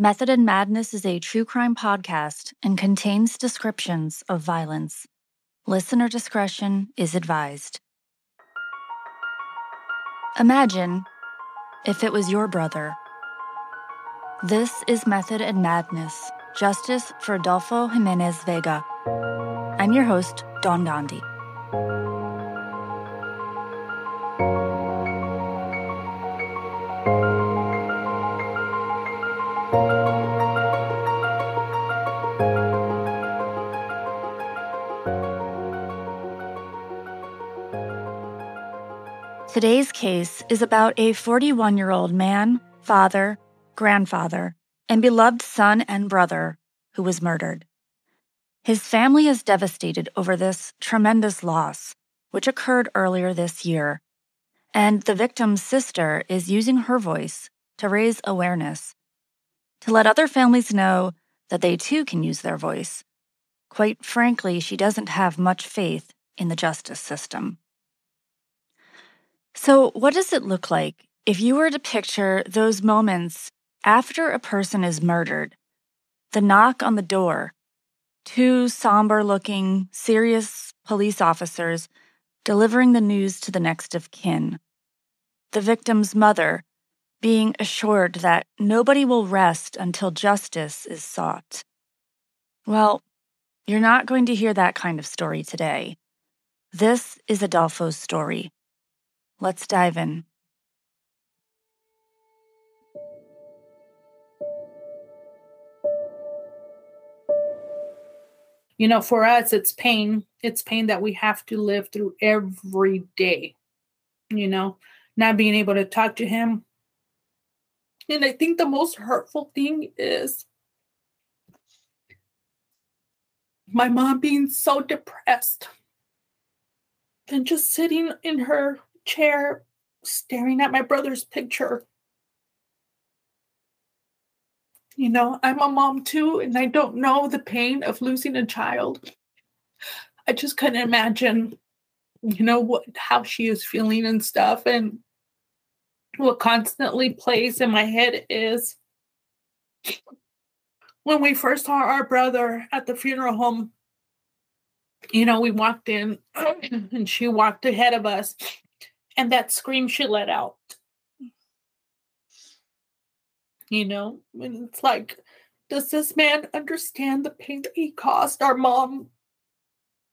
Method and Madness is a true crime podcast and contains descriptions of violence. Listener discretion is advised. Imagine if it was your brother. This is Method and Madness Justice for Adolfo Jimenez Vega. I'm your host, Don Gandhi. Today's case is about a 41 year old man, father, grandfather, and beloved son and brother who was murdered. His family is devastated over this tremendous loss, which occurred earlier this year, and the victim's sister is using her voice to raise awareness, to let other families know that they too can use their voice. Quite frankly, she doesn't have much faith in the justice system. So, what does it look like if you were to picture those moments after a person is murdered? The knock on the door, two somber looking, serious police officers delivering the news to the next of kin. The victim's mother being assured that nobody will rest until justice is sought. Well, you're not going to hear that kind of story today. This is Adolfo's story. Let's dive in. You know, for us, it's pain. It's pain that we have to live through every day. You know, not being able to talk to him. And I think the most hurtful thing is my mom being so depressed and just sitting in her chair staring at my brother's picture. You know, I'm a mom too, and I don't know the pain of losing a child. I just couldn't imagine, you know, what how she is feeling and stuff. And what constantly plays in my head is when we first saw our brother at the funeral home, you know, we walked in and she walked ahead of us and that scream she let out. You know, and it's like, does this man understand the pain that he caused our mom?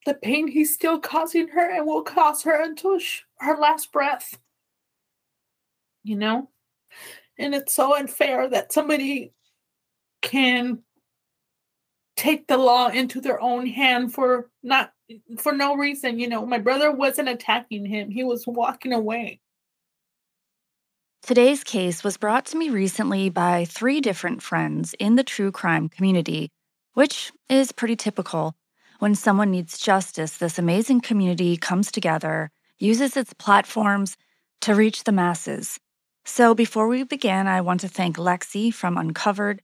The pain he's still causing her and will cause her until her last breath. You know? And it's so unfair that somebody can take the law into their own hand for not for no reason you know my brother wasn't attacking him he was walking away Today's case was brought to me recently by three different friends in the true crime community, which is pretty typical. When someone needs justice, this amazing community comes together, uses its platforms to reach the masses. So before we begin, I want to thank Lexi from Uncovered,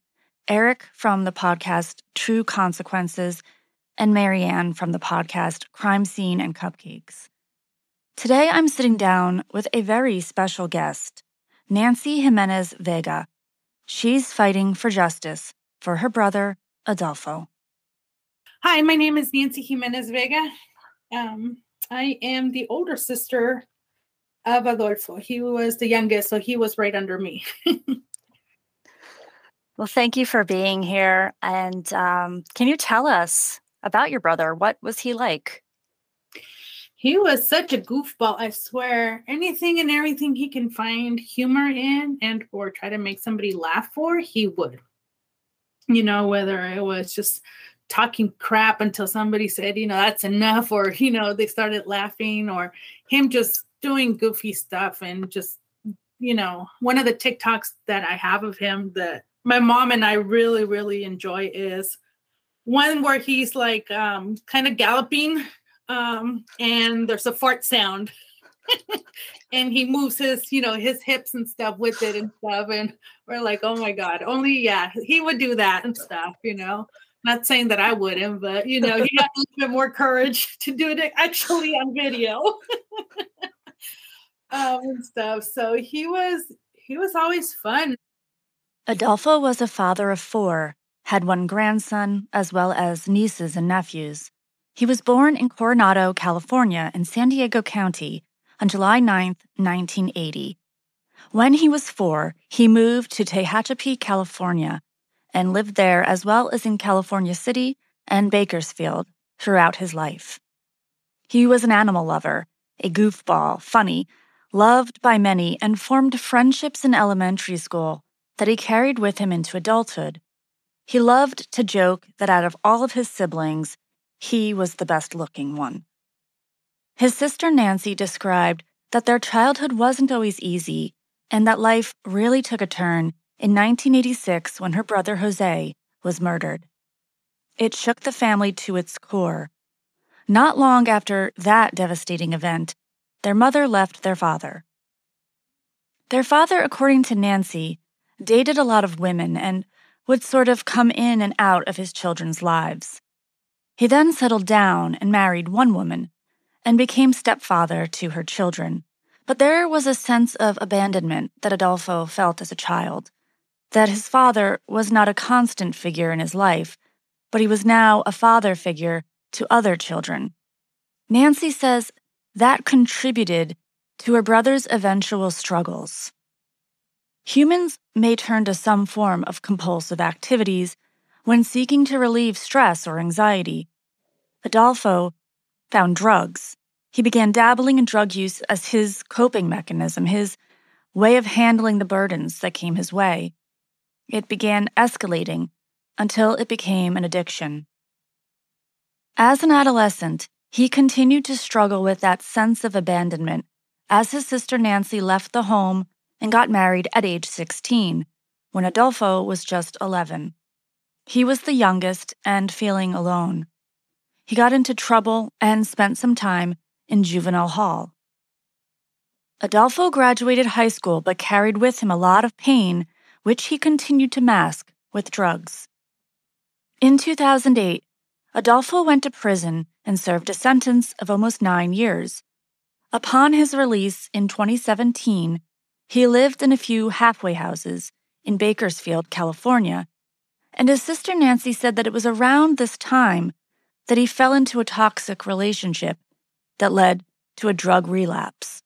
Eric from the podcast True Consequences, and Marianne from the podcast Crime Scene and Cupcakes. Today, I'm sitting down with a very special guest, Nancy Jimenez Vega. She's fighting for justice for her brother, Adolfo. Hi, my name is Nancy Jimenez Vega. Um, I am the older sister of Adolfo. He was the youngest, so he was right under me. well, thank you for being here. And um, can you tell us about your brother? What was he like? He was such a goofball, I swear. Anything and everything he can find humor in and or try to make somebody laugh for, he would. You know, whether it was just talking crap until somebody said, you know, that's enough, or, you know, they started laughing, or him just doing goofy stuff and just, you know, one of the TikToks that I have of him that my mom and I really, really enjoy is one where he's like um, kind of galloping um, and there's a fart sound. and he moves his, you know, his hips and stuff with it and stuff. And we're like, oh my God, only, yeah, he would do that and stuff, you know. Not saying that I wouldn't, but, you know, he had a little bit more courage to do it actually on video um, and stuff. So he was, he was always fun. Adolfo was a father of four, had one grandson, as well as nieces and nephews. He was born in Coronado, California, in San Diego County on July 9, 1980. When he was four, he moved to Tehachapi, California, and lived there as well as in California City and Bakersfield throughout his life. He was an animal lover, a goofball, funny, loved by many, and formed friendships in elementary school that he carried with him into adulthood. He loved to joke that out of all of his siblings, he was the best looking one. His sister Nancy described that their childhood wasn't always easy and that life really took a turn in 1986 when her brother Jose was murdered. It shook the family to its core. Not long after that devastating event, their mother left their father. Their father, according to Nancy, dated a lot of women, and would sort of come in and out of his children's lives. He then settled down and married one woman and became stepfather to her children. But there was a sense of abandonment that Adolfo felt as a child, that his father was not a constant figure in his life, but he was now a father figure to other children. Nancy says that contributed to her brother's eventual struggles. Humans may turn to some form of compulsive activities when seeking to relieve stress or anxiety. Adolfo found drugs. He began dabbling in drug use as his coping mechanism, his way of handling the burdens that came his way. It began escalating until it became an addiction. As an adolescent, he continued to struggle with that sense of abandonment as his sister Nancy left the home and got married at age 16, when Adolfo was just 11. He was the youngest and feeling alone. He got into trouble and spent some time in juvenile hall. Adolfo graduated high school but carried with him a lot of pain, which he continued to mask with drugs. In 2008, Adolfo went to prison and served a sentence of almost nine years. Upon his release in 2017, he lived in a few halfway houses in Bakersfield, California, and his sister Nancy said that it was around this time that he fell into a toxic relationship that led to a drug relapse.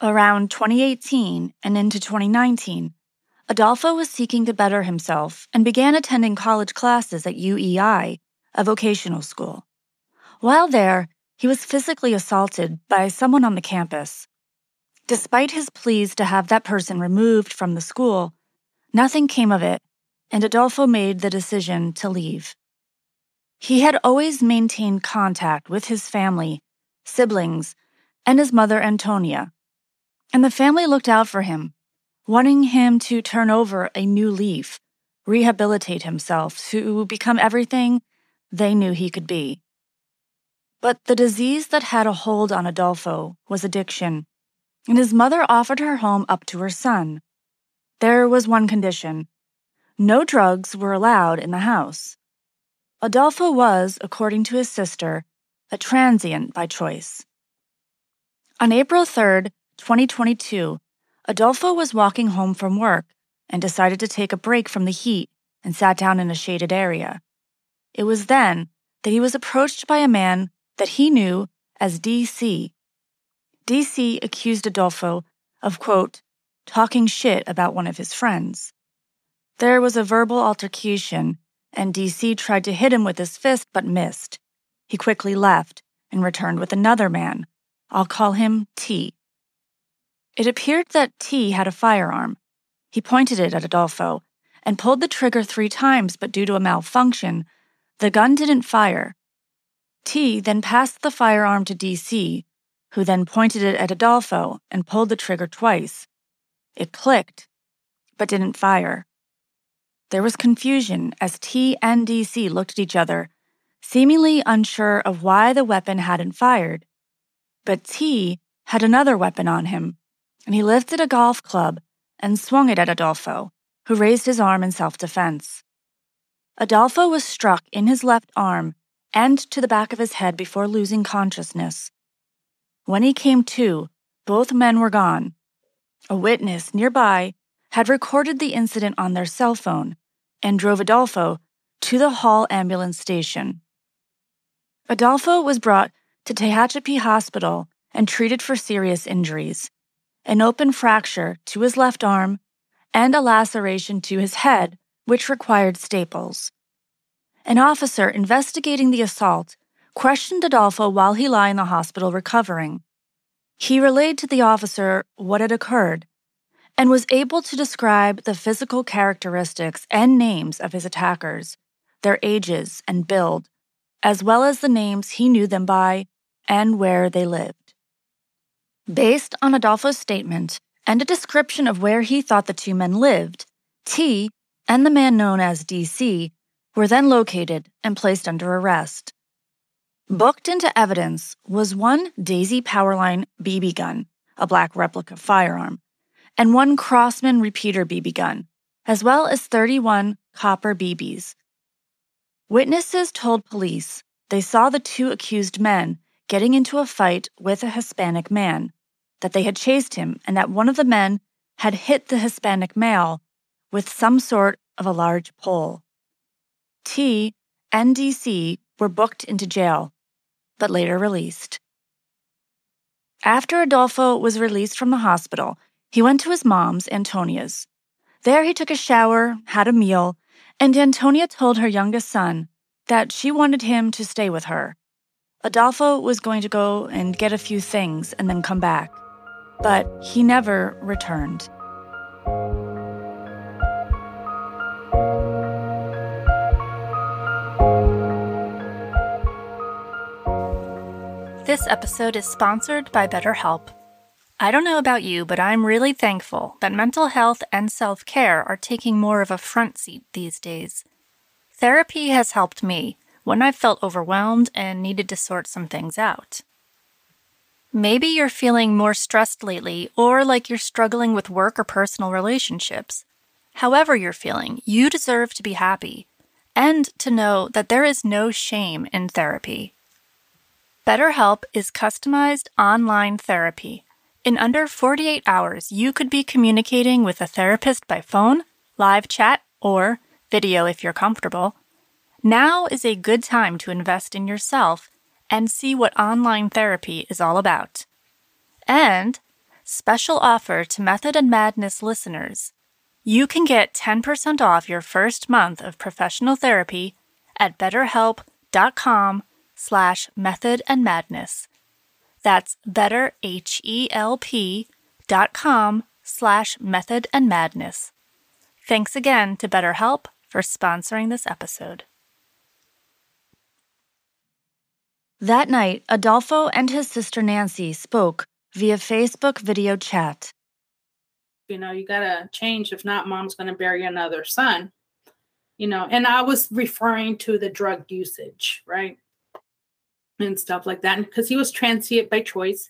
Around 2018 and into 2019, Adolfo was seeking to better himself and began attending college classes at UEI, a vocational school. While there, he was physically assaulted by someone on the campus. Despite his pleas to have that person removed from the school, nothing came of it, and Adolfo made the decision to leave. He had always maintained contact with his family, siblings, and his mother, Antonia, and the family looked out for him, wanting him to turn over a new leaf, rehabilitate himself to become everything they knew he could be. But the disease that had a hold on Adolfo was addiction and his mother offered her home up to her son. There was one condition no drugs were allowed in the house. Adolfo was, according to his sister, a transient by choice. On April 3, 2022, Adolfo was walking home from work and decided to take a break from the heat and sat down in a shaded area. It was then that he was approached by a man that he knew as DC, DC accused Adolfo of, quote, talking shit about one of his friends. There was a verbal altercation, and DC tried to hit him with his fist but missed. He quickly left and returned with another man. I'll call him T. It appeared that T had a firearm. He pointed it at Adolfo and pulled the trigger three times, but due to a malfunction, the gun didn't fire. T then passed the firearm to DC, who then pointed it at Adolfo and pulled the trigger twice. It clicked, but didn't fire. there was confusion as T and DC looked at each other, seemingly unsure of why the weapon hadn't fired. But T had another weapon on him, and he lifted a golf club and swung it at Adolfo, who raised his arm in self defense. Adolfo was struck in his left arm and to the back of his head before losing consciousness. When he came to, both men were gone. A witness nearby had recorded the incident on their cell phone and drove Adolfo to the Hall ambulance station. Adolfo was brought to Tehachapi Hospital and treated for serious injuries an open fracture to his left arm and a laceration to his head, which required staples. An officer investigating the assault questioned Adolfo while he lay in the hospital recovering. He relayed to the officer what had occurred and was able to describe the physical characteristics and names of his attackers, their ages and build, as well as the names he knew them by and where they lived. Based on Adolfo's statement and a description of where he thought the two men lived, T and the man known as DC were then located and placed under arrest. Booked into evidence was one Daisy Powerline BB gun, a black replica firearm, and one Crosman repeater BB gun, as well as 31 copper BBs. Witnesses told police they saw the two accused men getting into a fight with a Hispanic man, that they had chased him, and that one of the men had hit the Hispanic male with some sort of a large pole. T and DC were booked into jail, but later released. After Adolfo was released from the hospital, he went to his mom's, Antonia's. There he took a shower, had a meal, and Antonia told her youngest son that she wanted him to stay with her. Adolfo was going to go and get a few things and then come back, but he never returned. This episode is sponsored by BetterHelp. I don't know about you, but I'm really thankful that mental health and self care are taking more of a front seat these days. Therapy has helped me when I've felt overwhelmed and needed to sort some things out. Maybe you're feeling more stressed lately or like you're struggling with work or personal relationships. However, you're feeling, you deserve to be happy and to know that there is no shame in therapy. BetterHelp is customized online therapy in under 48 hours, you could be communicating with a therapist by phone, live chat, or video if you're comfortable. Now is a good time to invest in yourself and see what online therapy is all about. And special offer to Method and Madness listeners. You can get 10% off your first month of professional therapy at betterhelp.com slash method and madness. That's betterhelp.com slash method and madness. Thanks again to BetterHelp for sponsoring this episode. That night, Adolfo and his sister Nancy spoke via Facebook video chat. You know, you got to change. If not, mom's going to bury another son. You know, and I was referring to the drug usage, right? And stuff like that. Because he was transient by choice,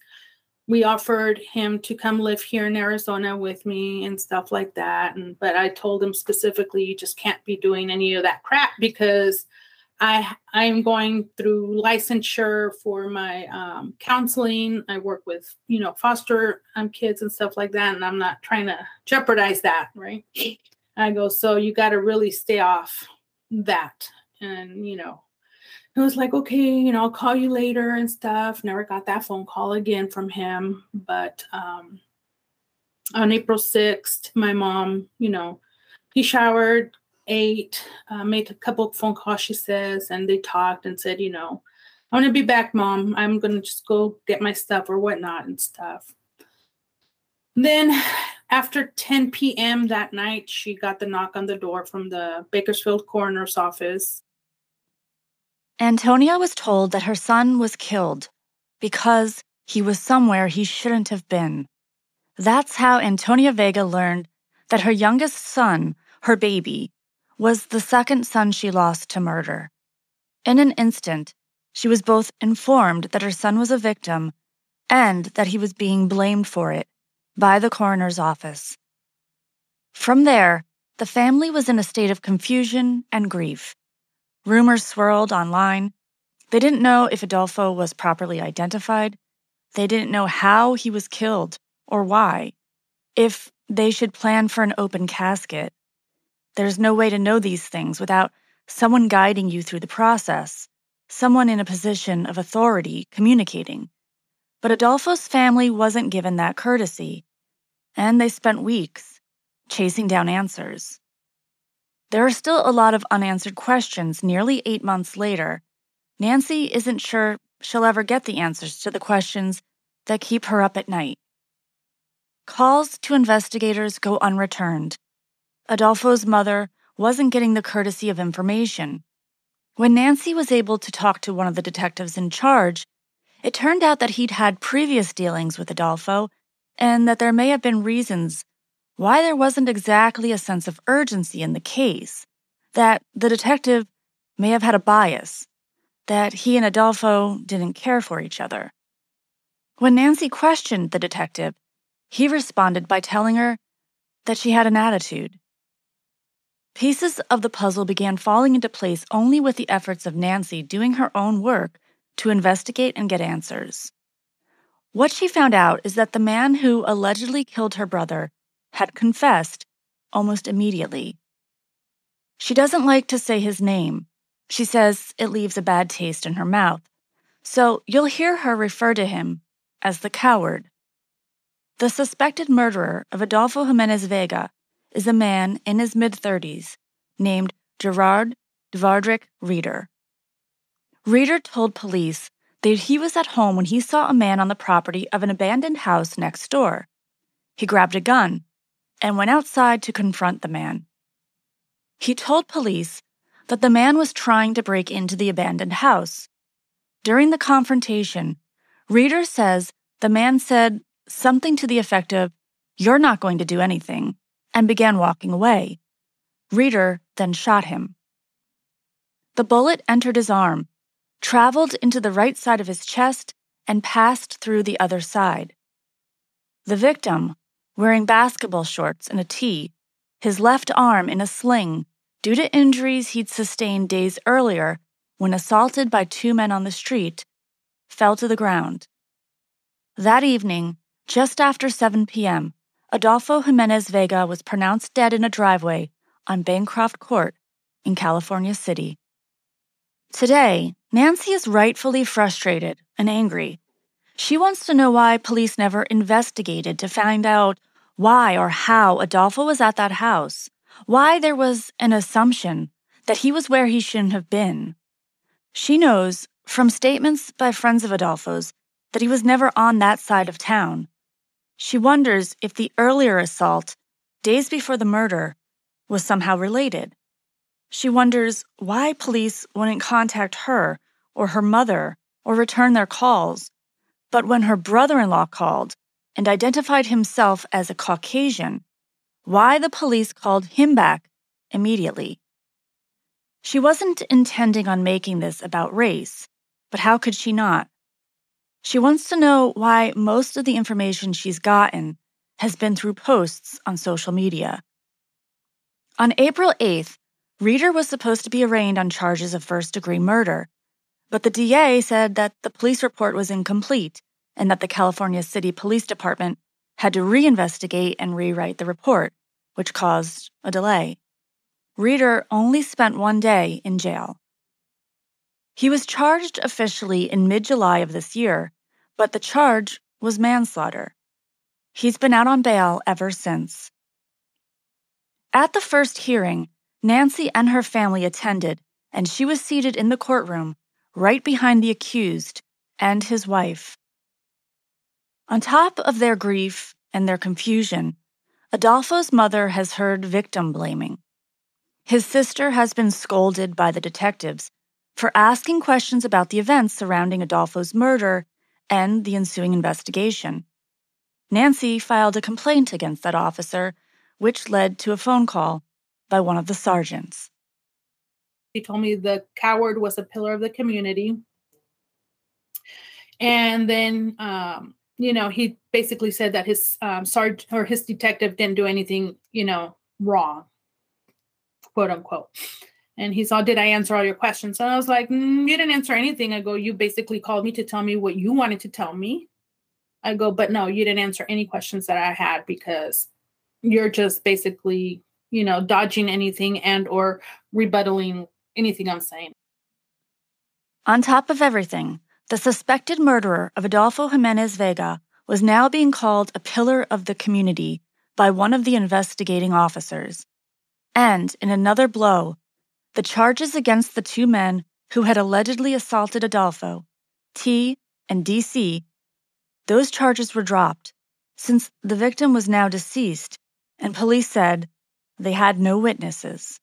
we offered him to come live here in Arizona with me and stuff like that. And but I told him specifically, you just can't be doing any of that crap because I I'm going through licensure for my um, counseling. I work with you know foster um, kids and stuff like that, and I'm not trying to jeopardize that, right? I go, so you got to really stay off that, and you know it was like, okay, you know, I'll call you later and stuff. Never got that phone call again from him. But um, on April 6th, my mom, you know, he showered, ate, uh, made a couple phone calls, she says, and they talked and said, you know, I'm going to be back, mom. I'm going to just go get my stuff or whatnot and stuff. Then after 10 p.m. that night, she got the knock on the door from the Bakersfield coroner's office Antonia was told that her son was killed because he was somewhere he shouldn't have been. That's how Antonia Vega learned that her youngest son, her baby, was the second son she lost to murder. In an instant, she was both informed that her son was a victim and that he was being blamed for it by the coroner's office. From there, the family was in a state of confusion and grief. Rumors swirled online. They didn't know if Adolfo was properly identified. They didn't know how he was killed or why, if they should plan for an open casket. There's no way to know these things without someone guiding you through the process, someone in a position of authority communicating. But Adolfo's family wasn't given that courtesy, and they spent weeks chasing down answers. There are still a lot of unanswered questions nearly eight months later. Nancy isn't sure she'll ever get the answers to the questions that keep her up at night. Calls to investigators go unreturned. Adolfo's mother wasn't getting the courtesy of information. When Nancy was able to talk to one of the detectives in charge, it turned out that he'd had previous dealings with Adolfo and that there may have been reasons why there wasn't exactly a sense of urgency in the case, that the detective may have had a bias, that he and Adolfo didn't care for each other. When Nancy questioned the detective, he responded by telling her that she had an attitude. Pieces of the puzzle began falling into place only with the efforts of Nancy doing her own work to investigate and get answers. What she found out is that the man who allegedly killed her brother had confessed almost immediately. She doesn't like to say his name. She says it leaves a bad taste in her mouth. So you'll hear her refer to him as the coward. The suspected murderer of Adolfo Jimenez Vega is a man in his mid 30s named Gerard Dvardrik Reeder. Reeder told police that he was at home when he saw a man on the property of an abandoned house next door. He grabbed a gun and went outside to confront the man. He told police that the man was trying to break into the abandoned house. During the confrontation, Reeder says the man said something to the effect of, You're not going to do anything, and began walking away. Reeder then shot him. The bullet entered his arm, traveled into the right side of his chest, and passed through the other side. The victim, wearing basketball shorts and a tee, his left arm in a sling due to injuries he'd sustained days earlier when assaulted by two men on the street, fell to the ground. That evening, just after 7 p.m., Adolfo Jimenez Vega was pronounced dead in a driveway on Bancroft Court in California City. Today, Nancy is rightfully frustrated and angry. She wants to know why police never investigated to find out why or how Adolfo was at that house, why there was an assumption that he was where he shouldn't have been. She knows from statements by friends of Adolfo's that he was never on that side of town. She wonders if the earlier assault, days before the murder, was somehow related. She wonders why police wouldn't contact her or her mother or return their calls. But when her brother in law called and identified himself as a Caucasian, why the police called him back immediately. She wasn't intending on making this about race, but how could she not? She wants to know why most of the information she's gotten has been through posts on social media. On April 8th, Reeder was supposed to be arraigned on charges of first degree murder, but the DA said that the police report was incomplete and that the California City Police Department had to reinvestigate and rewrite the report, which caused a delay. Reeder only spent one day in jail. He was charged officially in mid July of this year but the charge was manslaughter. He's been out on bail ever since. At the first hearing, Nancy and her family attended, and she was seated in the courtroom right behind the accused and his wife. On top of their grief and their confusion, Adolfo's mother has heard victim blaming. His sister has been scolded by the detectives for asking questions about the events surrounding Adolfo's murder and the ensuing investigation. Nancy filed a complaint against that officer, which led to a phone call. by one of the sergeants. He told me the coward was a pillar of the community. And then, um, you know, he basically said that his um, sergeant or his detective didn't do anything, you know, wrong, quote unquote. And he saw, Did I answer all your questions? And I was like, mm, You didn't answer anything. I go, You basically called me to tell me what you wanted to tell me. I go, But no, you didn't answer any questions that I had because you're just basically, you know, dodging anything and or rebuttaling anything I'm saying. On top of everything, the suspected murderer of Adolfo Jimenez Vega was now being called a pillar of the community by one of the investigating officers. And in another blow, the charges against the two men who had allegedly assaulted Adolfo, T and DC, those charges were dropped since the victim was now deceased and police said they had no witnesses.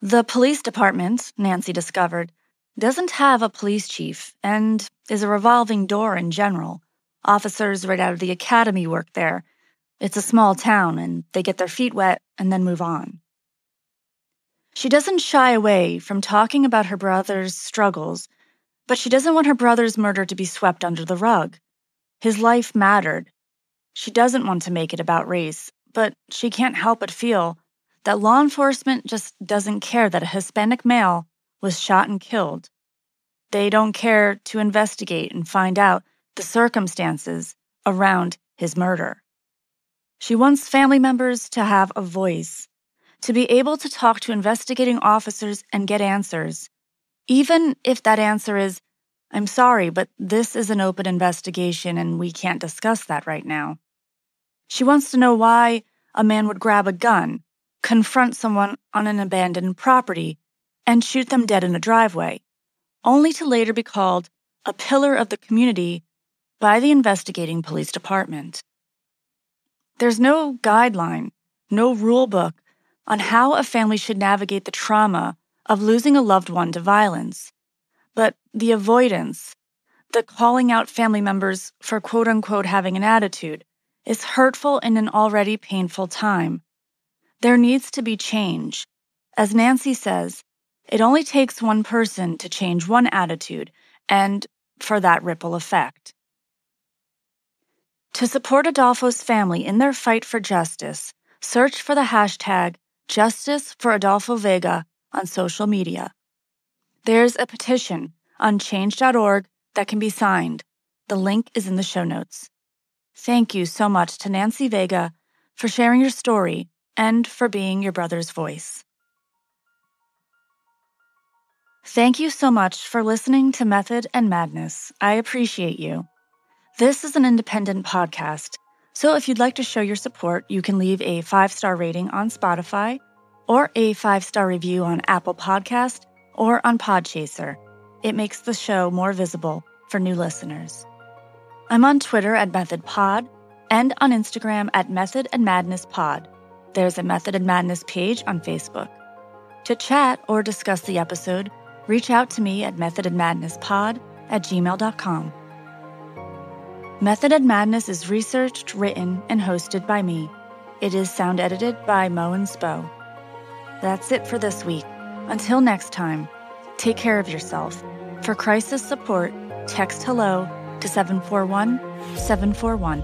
The police department, Nancy discovered, doesn't have a police chief and is a revolving door in general. Officers right out of the academy work there. It's a small town and they get their feet wet and then move on. She doesn't shy away from talking about her brother's struggles, but she doesn't want her brother's murder to be swept under the rug. His life mattered. She doesn't want to make it about race, but she can't help but feel that law enforcement just doesn't care that a Hispanic male was shot and killed. They don't care to investigate and find out the circumstances around his murder. She wants family members to have a voice to be able to talk to investigating officers and get answers, even if that answer is, I'm sorry, but this is an open investigation and we can't discuss that right now. She wants to know why a man would grab a gun, confront someone on an abandoned property, and shoot them dead in a driveway, only to later be called a pillar of the community by the investigating police department. There's no guideline, no rule book on how a family should navigate the trauma of losing a loved one to violence. But the avoidance, the calling out family members for quote unquote having an attitude, is hurtful in an already painful time. There needs to be change. As Nancy says, it only takes one person to change one attitude and for that ripple effect. To support Adolfo's family in their fight for justice, search for the hashtag Justice for Adolfo Vega on social media. There's a petition on change.org that can be signed. The link is in the show notes. Thank you so much to Nancy Vega for sharing your story and for being your brother's voice. Thank you so much for listening to Method and Madness. I appreciate you. This is an independent podcast so if you'd like to show your support, you can leave a five star rating on Spotify or a five star review on Apple Podcast or on Podchaser. It makes the show more visible for new listeners. I'm on Twitter at MethodPod and on Instagram at Method and Madness Pod. There's a Method and Madness page on Facebook. To chat or discuss the episode, reach out to me at methodandmadnesspod at gmail.com. Method and Madness is researched, written, and hosted by me. It is sound edited by Mo and Spo. That's it for this week. Until next time, take care of yourself. For crisis support, text hello to 741 741.